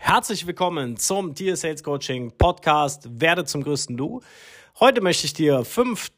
Herzlich willkommen zum Tier Sales Coaching Podcast Werde zum größten Du. Heute möchte ich dir fünf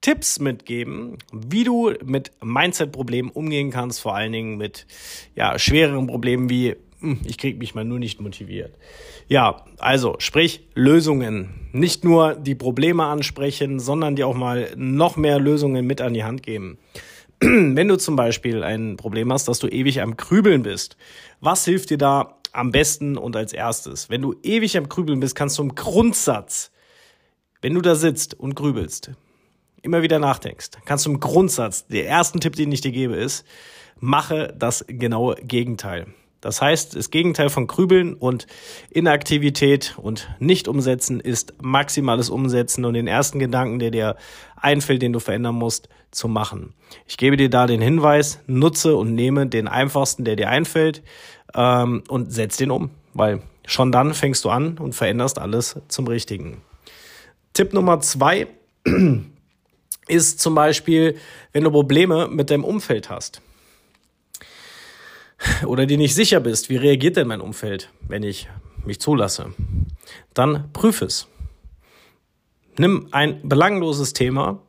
Tipps mitgeben, wie du mit Mindset-Problemen umgehen kannst, vor allen Dingen mit ja, schwereren Problemen wie hm, ich krieg mich mal nur nicht motiviert. Ja, also sprich Lösungen. Nicht nur die Probleme ansprechen, sondern dir auch mal noch mehr Lösungen mit an die Hand geben. Wenn du zum Beispiel ein Problem hast, dass du ewig am Krübeln bist, was hilft dir da am besten und als erstes? Wenn du ewig am Krübeln bist, kannst du im Grundsatz, wenn du da sitzt und grübelst, immer wieder nachdenkst, kannst du im Grundsatz, der ersten Tipp, den ich dir gebe, ist, mache das genaue Gegenteil. Das heißt, das Gegenteil von Krübeln und Inaktivität und nicht umsetzen ist maximales Umsetzen und den ersten Gedanken, der dir einfällt, den du verändern musst, zu machen. Ich gebe dir da den Hinweis, nutze und nehme den einfachsten, der dir einfällt ähm, und setz den um, weil schon dann fängst du an und veränderst alles zum Richtigen. Tipp Nummer zwei ist zum Beispiel, wenn du Probleme mit deinem Umfeld hast oder dir nicht sicher bist, wie reagiert denn mein Umfeld, wenn ich mich zulasse, dann prüf es. Nimm ein belangloses Thema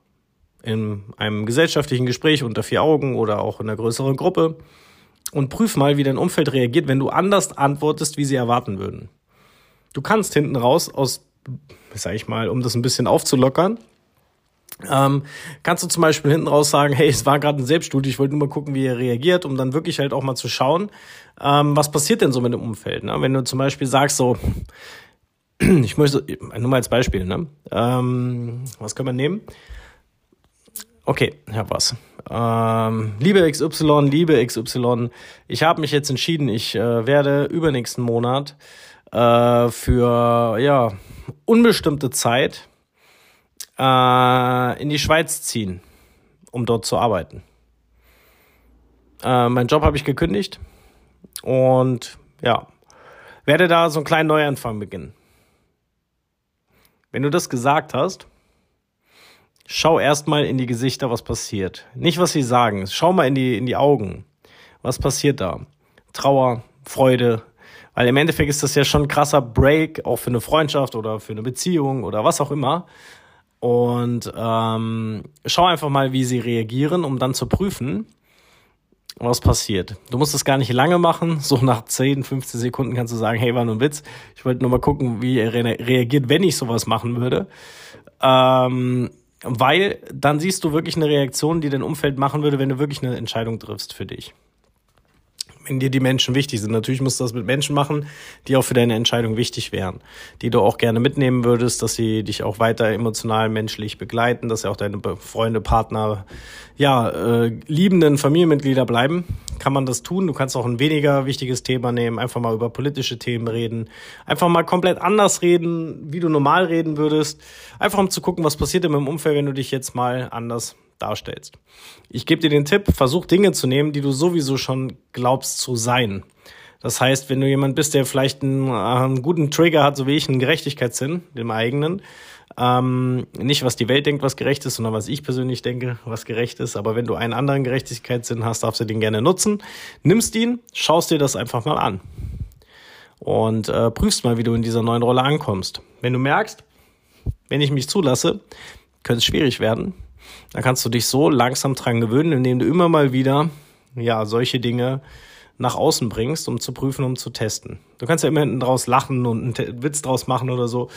in einem gesellschaftlichen Gespräch unter vier Augen oder auch in einer größeren Gruppe und prüf mal, wie dein Umfeld reagiert, wenn du anders antwortest, wie sie erwarten würden. Du kannst hinten raus aus, sag ich mal, um das ein bisschen aufzulockern, ähm, kannst du zum Beispiel hinten raus sagen, hey, es war gerade ein Selbststudie, ich wollte nur mal gucken, wie er reagiert, um dann wirklich halt auch mal zu schauen, ähm, was passiert denn so mit dem Umfeld. Ne? Wenn du zum Beispiel sagst so, ich möchte, nur mal als Beispiel, ne? Ähm, was können wir nehmen? Okay, ich hab was. Ähm, liebe XY, liebe XY, ich habe mich jetzt entschieden, ich äh, werde übernächsten Monat äh, für ja unbestimmte Zeit äh, in die Schweiz ziehen, um dort zu arbeiten. Äh, meinen Job habe ich gekündigt und ja, werde da so einen kleinen Neuanfang beginnen. Wenn du das gesagt hast, schau erstmal in die Gesichter, was passiert. Nicht, was sie sagen. Schau mal in die, in die Augen. Was passiert da? Trauer, Freude. Weil im Endeffekt ist das ja schon ein krasser Break, auch für eine Freundschaft oder für eine Beziehung oder was auch immer. Und ähm, schau einfach mal, wie sie reagieren, um dann zu prüfen, was passiert. Du musst es gar nicht lange machen. So nach 10, 15 Sekunden kannst du sagen, hey, war nur ein Witz. Ich wollte nur mal gucken, wie er reagiert, wenn ich sowas machen würde. Ähm, weil dann siehst du wirklich eine Reaktion, die dein Umfeld machen würde, wenn du wirklich eine Entscheidung triffst für dich wenn dir die Menschen wichtig sind. Natürlich musst du das mit Menschen machen, die auch für deine Entscheidung wichtig wären, die du auch gerne mitnehmen würdest, dass sie dich auch weiter emotional, menschlich begleiten, dass sie auch deine Freunde, Partner, ja, äh, liebenden Familienmitglieder bleiben. Kann man das tun? Du kannst auch ein weniger wichtiges Thema nehmen, einfach mal über politische Themen reden, einfach mal komplett anders reden, wie du normal reden würdest, einfach um zu gucken, was passiert in meinem Umfeld, wenn du dich jetzt mal anders darstellst. Ich gebe dir den Tipp, versuch Dinge zu nehmen, die du sowieso schon glaubst zu sein. Das heißt, wenn du jemand bist, der vielleicht einen, äh, einen guten Trigger hat, so wie ich, einen Gerechtigkeitssinn, dem eigenen, ähm, nicht was die Welt denkt, was gerecht ist, sondern was ich persönlich denke, was gerecht ist. Aber wenn du einen anderen Gerechtigkeitssinn hast, darfst du den gerne nutzen. Nimmst ihn, schaust dir das einfach mal an und äh, prüfst mal, wie du in dieser neuen Rolle ankommst. Wenn du merkst, wenn ich mich zulasse, könnte es schwierig werden, da kannst du dich so langsam dran gewöhnen, indem du immer mal wieder ja solche Dinge nach außen bringst, um zu prüfen, um zu testen. Du kannst ja immer hinten draus lachen und einen Witz draus machen oder so.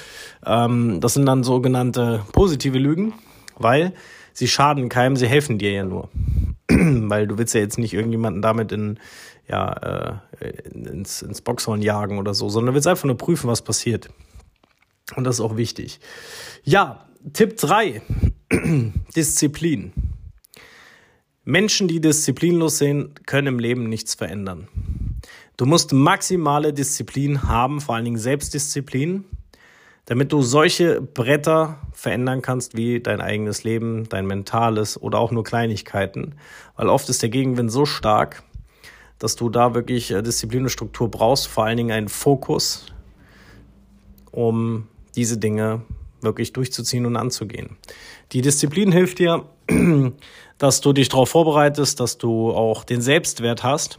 Ähm, das sind dann sogenannte positive Lügen, weil sie schaden keinem, sie helfen dir ja nur. weil du willst ja jetzt nicht irgendjemanden damit in, ja, äh, ins, ins Boxhorn jagen oder so, sondern du willst einfach nur prüfen, was passiert. Und das ist auch wichtig. Ja, Tipp drei Disziplin. Menschen, die disziplinlos sind, können im Leben nichts verändern. Du musst maximale Disziplin haben, vor allen Dingen Selbstdisziplin, damit du solche Bretter verändern kannst wie dein eigenes Leben, dein mentales oder auch nur Kleinigkeiten. Weil oft ist der Gegenwind so stark, dass du da wirklich äh, Disziplin und Struktur brauchst, vor allen Dingen einen Fokus, um diese Dinge wirklich durchzuziehen und anzugehen. Die Disziplin hilft dir, dass du dich darauf vorbereitest, dass du auch den Selbstwert hast.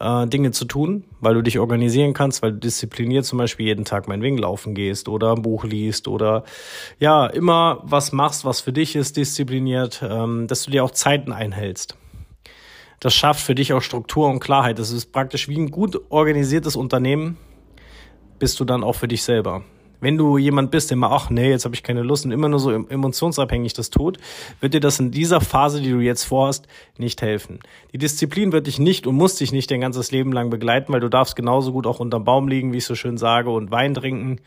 äh, Dinge zu tun, weil du dich organisieren kannst, weil du diszipliniert zum Beispiel jeden Tag meinetwegen laufen gehst oder ein Buch liest oder ja, immer was machst, was für dich ist, diszipliniert, ähm, dass du dir auch Zeiten einhältst. Das schafft für dich auch Struktur und Klarheit. Das ist praktisch wie ein gut organisiertes Unternehmen, bist du dann auch für dich selber. Wenn du jemand bist, der mal, ach nee, jetzt habe ich keine Lust und immer nur so emotionsabhängig das tut, wird dir das in dieser Phase, die du jetzt vorhast, nicht helfen. Die Disziplin wird dich nicht und muss dich nicht dein ganzes Leben lang begleiten, weil du darfst genauso gut auch unterm Baum liegen, wie ich so schön sage, und Wein trinken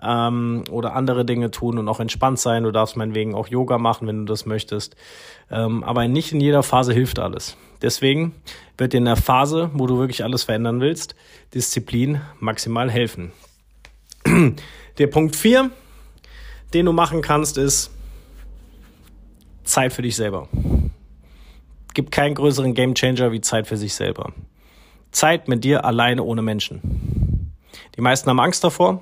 ähm, oder andere Dinge tun und auch entspannt sein. Du darfst meinetwegen auch Yoga machen, wenn du das möchtest. Ähm, aber nicht in jeder Phase hilft alles. Deswegen wird dir in der Phase, wo du wirklich alles verändern willst, Disziplin maximal helfen. Der Punkt 4, den du machen kannst, ist Zeit für dich selber. Gibt keinen größeren Gamechanger wie Zeit für sich selber. Zeit mit dir alleine ohne Menschen. Die meisten haben Angst davor.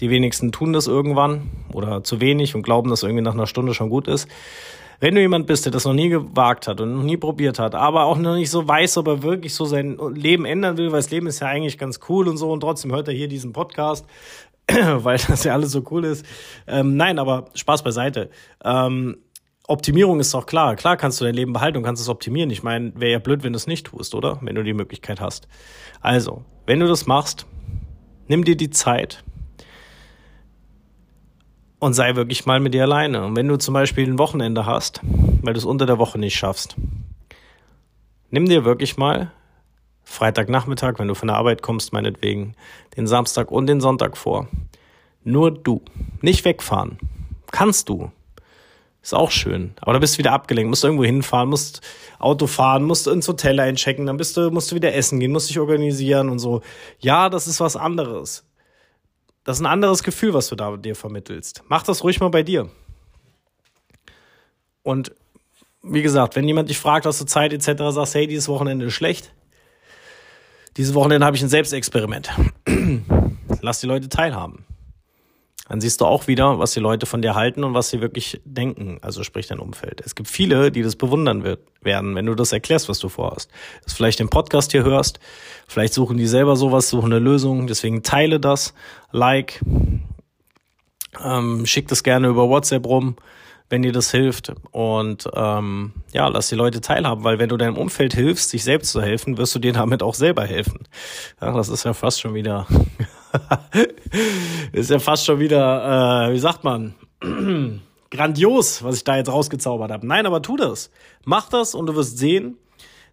Die wenigsten tun das irgendwann oder zu wenig und glauben, dass irgendwie nach einer Stunde schon gut ist. Wenn du jemand bist, der das noch nie gewagt hat und noch nie probiert hat, aber auch noch nicht so weiß, ob er wirklich so sein Leben ändern will, weil das Leben ist ja eigentlich ganz cool und so und trotzdem hört er hier diesen Podcast, weil das ja alles so cool ist. Ähm, nein, aber Spaß beiseite. Ähm, Optimierung ist doch klar. Klar kannst du dein Leben behalten und kannst es optimieren. Ich meine, wäre ja blöd, wenn du es nicht tust, oder? Wenn du die Möglichkeit hast. Also, wenn du das machst, nimm dir die Zeit und sei wirklich mal mit dir alleine. Und wenn du zum Beispiel ein Wochenende hast, weil du es unter der Woche nicht schaffst, nimm dir wirklich mal Freitagnachmittag, wenn du von der Arbeit kommst, meinetwegen, den Samstag und den Sonntag vor. Nur du. Nicht wegfahren. Kannst du. Ist auch schön. Aber da bist du wieder abgelenkt, musst irgendwo hinfahren, musst Auto fahren, musst ins Hotel einchecken, dann bist du, musst du wieder essen gehen, musst dich organisieren und so. Ja, das ist was anderes. Das ist ein anderes Gefühl, was du da dir vermittelst. Mach das ruhig mal bei dir. Und wie gesagt, wenn jemand dich fragt, hast du Zeit etc., sagst, hey, dieses Wochenende ist schlecht, dieses Wochenende habe ich ein Selbstexperiment. Lass die Leute teilhaben. Dann siehst du auch wieder, was die Leute von dir halten und was sie wirklich denken, also sprich dein Umfeld. Es gibt viele, die das bewundern wird, werden, wenn du das erklärst, was du vorhast. Dass vielleicht den Podcast hier hörst, vielleicht suchen die selber sowas, suchen eine Lösung, deswegen teile das, like, ähm, schick das gerne über WhatsApp rum, wenn dir das hilft. Und ähm, ja, lass die Leute teilhaben, weil wenn du deinem Umfeld hilfst, sich selbst zu helfen, wirst du dir damit auch selber helfen. Ja, das ist ja fast schon wieder, ist ja fast schon wieder, äh, wie sagt man, grandios, was ich da jetzt rausgezaubert habe. Nein, aber tu das. Mach das und du wirst sehen,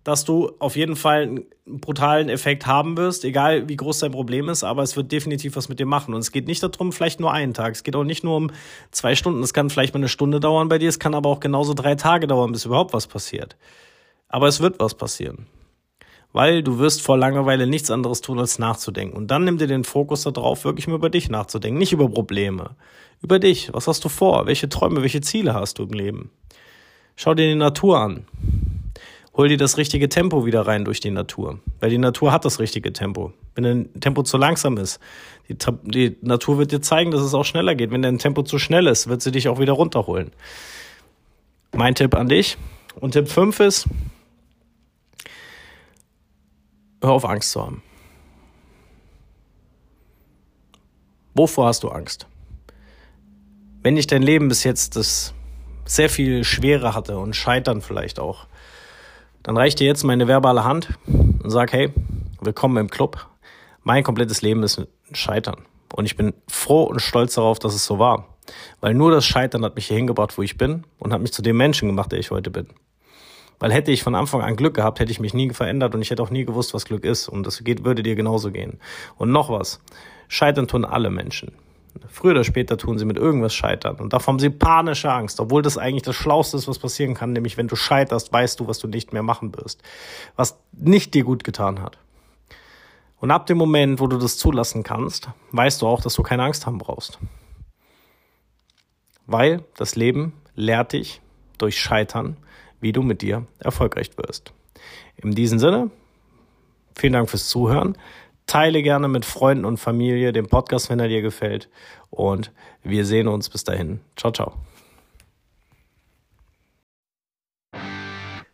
dass du auf jeden Fall einen brutalen Effekt haben wirst, egal wie groß dein Problem ist, aber es wird definitiv was mit dir machen. Und es geht nicht darum, vielleicht nur einen Tag. Es geht auch nicht nur um zwei Stunden. Es kann vielleicht mal eine Stunde dauern bei dir. Es kann aber auch genauso drei Tage dauern, bis überhaupt was passiert. Aber es wird was passieren. Weil du wirst vor Langeweile nichts anderes tun, als nachzudenken. Und dann nimm dir den Fokus darauf, wirklich mal über dich nachzudenken. Nicht über Probleme. Über dich. Was hast du vor? Welche Träume, welche Ziele hast du im Leben? Schau dir die Natur an hol dir das richtige Tempo wieder rein durch die Natur. Weil die Natur hat das richtige Tempo. Wenn dein Tempo zu langsam ist, die, die Natur wird dir zeigen, dass es auch schneller geht. Wenn dein Tempo zu schnell ist, wird sie dich auch wieder runterholen. Mein Tipp an dich. Und Tipp 5 ist, hör auf Angst zu haben. Wovor hast du Angst? Wenn dich dein Leben bis jetzt das sehr viel Schwere hatte und Scheitern vielleicht auch, dann reicht dir jetzt meine verbale Hand und sag, hey, willkommen im Club. Mein komplettes Leben ist ein Scheitern. Und ich bin froh und stolz darauf, dass es so war. Weil nur das Scheitern hat mich hier hingebracht, wo ich bin und hat mich zu dem Menschen gemacht, der ich heute bin. Weil hätte ich von Anfang an Glück gehabt, hätte ich mich nie verändert und ich hätte auch nie gewusst, was Glück ist. Und das geht, würde dir genauso gehen. Und noch was. Scheitern tun alle Menschen. Früher oder später tun sie mit irgendwas scheitern. Und davon haben sie panische Angst, obwohl das eigentlich das Schlauste ist, was passieren kann. Nämlich, wenn du scheiterst, weißt du, was du nicht mehr machen wirst. Was nicht dir gut getan hat. Und ab dem Moment, wo du das zulassen kannst, weißt du auch, dass du keine Angst haben brauchst. Weil das Leben lehrt dich durch Scheitern, wie du mit dir erfolgreich wirst. In diesem Sinne, vielen Dank fürs Zuhören. Teile gerne mit Freunden und Familie den Podcast, wenn er dir gefällt. Und wir sehen uns bis dahin. Ciao, ciao.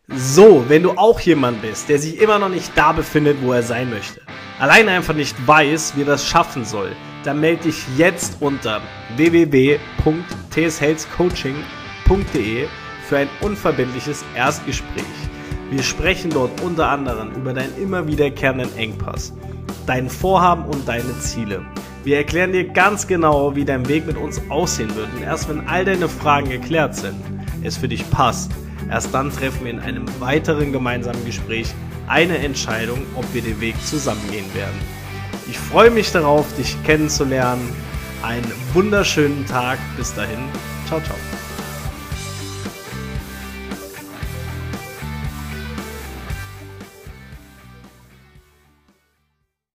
So, wenn du auch jemand bist, der sich immer noch nicht da befindet, wo er sein möchte, allein einfach nicht weiß, wie er das schaffen soll, dann melde dich jetzt unter www.tshealthcoaching.de für ein unverbindliches Erstgespräch. Wir sprechen dort unter anderem über deinen immer wiederkehrenden Engpass, dein Vorhaben und deine Ziele. Wir erklären dir ganz genau, wie dein Weg mit uns aussehen wird und erst wenn all deine Fragen geklärt sind, es für dich passt, erst dann treffen wir in einem weiteren gemeinsamen Gespräch eine Entscheidung, ob wir den Weg zusammengehen werden. Ich freue mich darauf, dich kennenzulernen. Einen wunderschönen Tag. Bis dahin. Ciao, ciao.